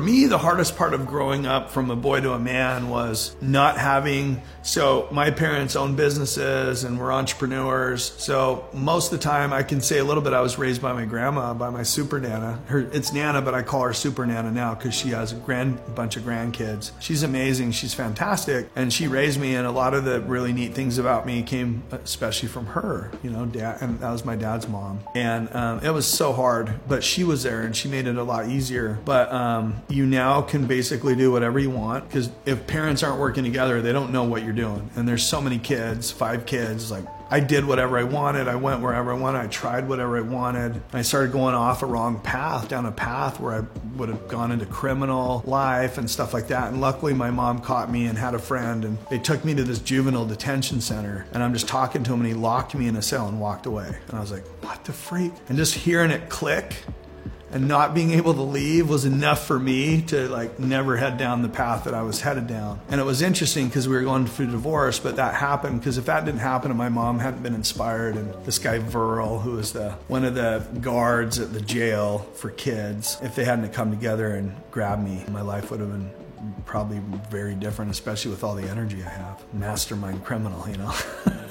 For me, the hardest part of growing up from a boy to a man was not having. So, my parents own businesses and were entrepreneurs. So, most of the time, I can say a little bit. I was raised by my grandma, by my super nana. Her, it's Nana, but I call her super Nana now because she has a grand bunch of grandkids. She's amazing. She's fantastic, and she raised me. And a lot of the really neat things about me came, especially from her. You know, dad, and that was my dad's mom. And um, it was so hard, but she was there, and she made it a lot easier. But um, you now can basically do whatever you want because if parents aren't working together, they don't know what you're doing. And there's so many kids, five kids, like I did whatever I wanted. I went wherever I wanted. I tried whatever I wanted. I started going off a wrong path, down a path where I would have gone into criminal life and stuff like that. And luckily, my mom caught me and had a friend, and they took me to this juvenile detention center. And I'm just talking to him, and he locked me in a cell and walked away. And I was like, what the freak? And just hearing it click and not being able to leave was enough for me to like never head down the path that I was headed down. And it was interesting because we were going through divorce, but that happened because if that didn't happen and my mom hadn't been inspired and this guy Verl, who was the one of the guards at the jail for kids, if they hadn't come together and grabbed me, my life would have been probably very different, especially with all the energy I have. Mastermind criminal, you know.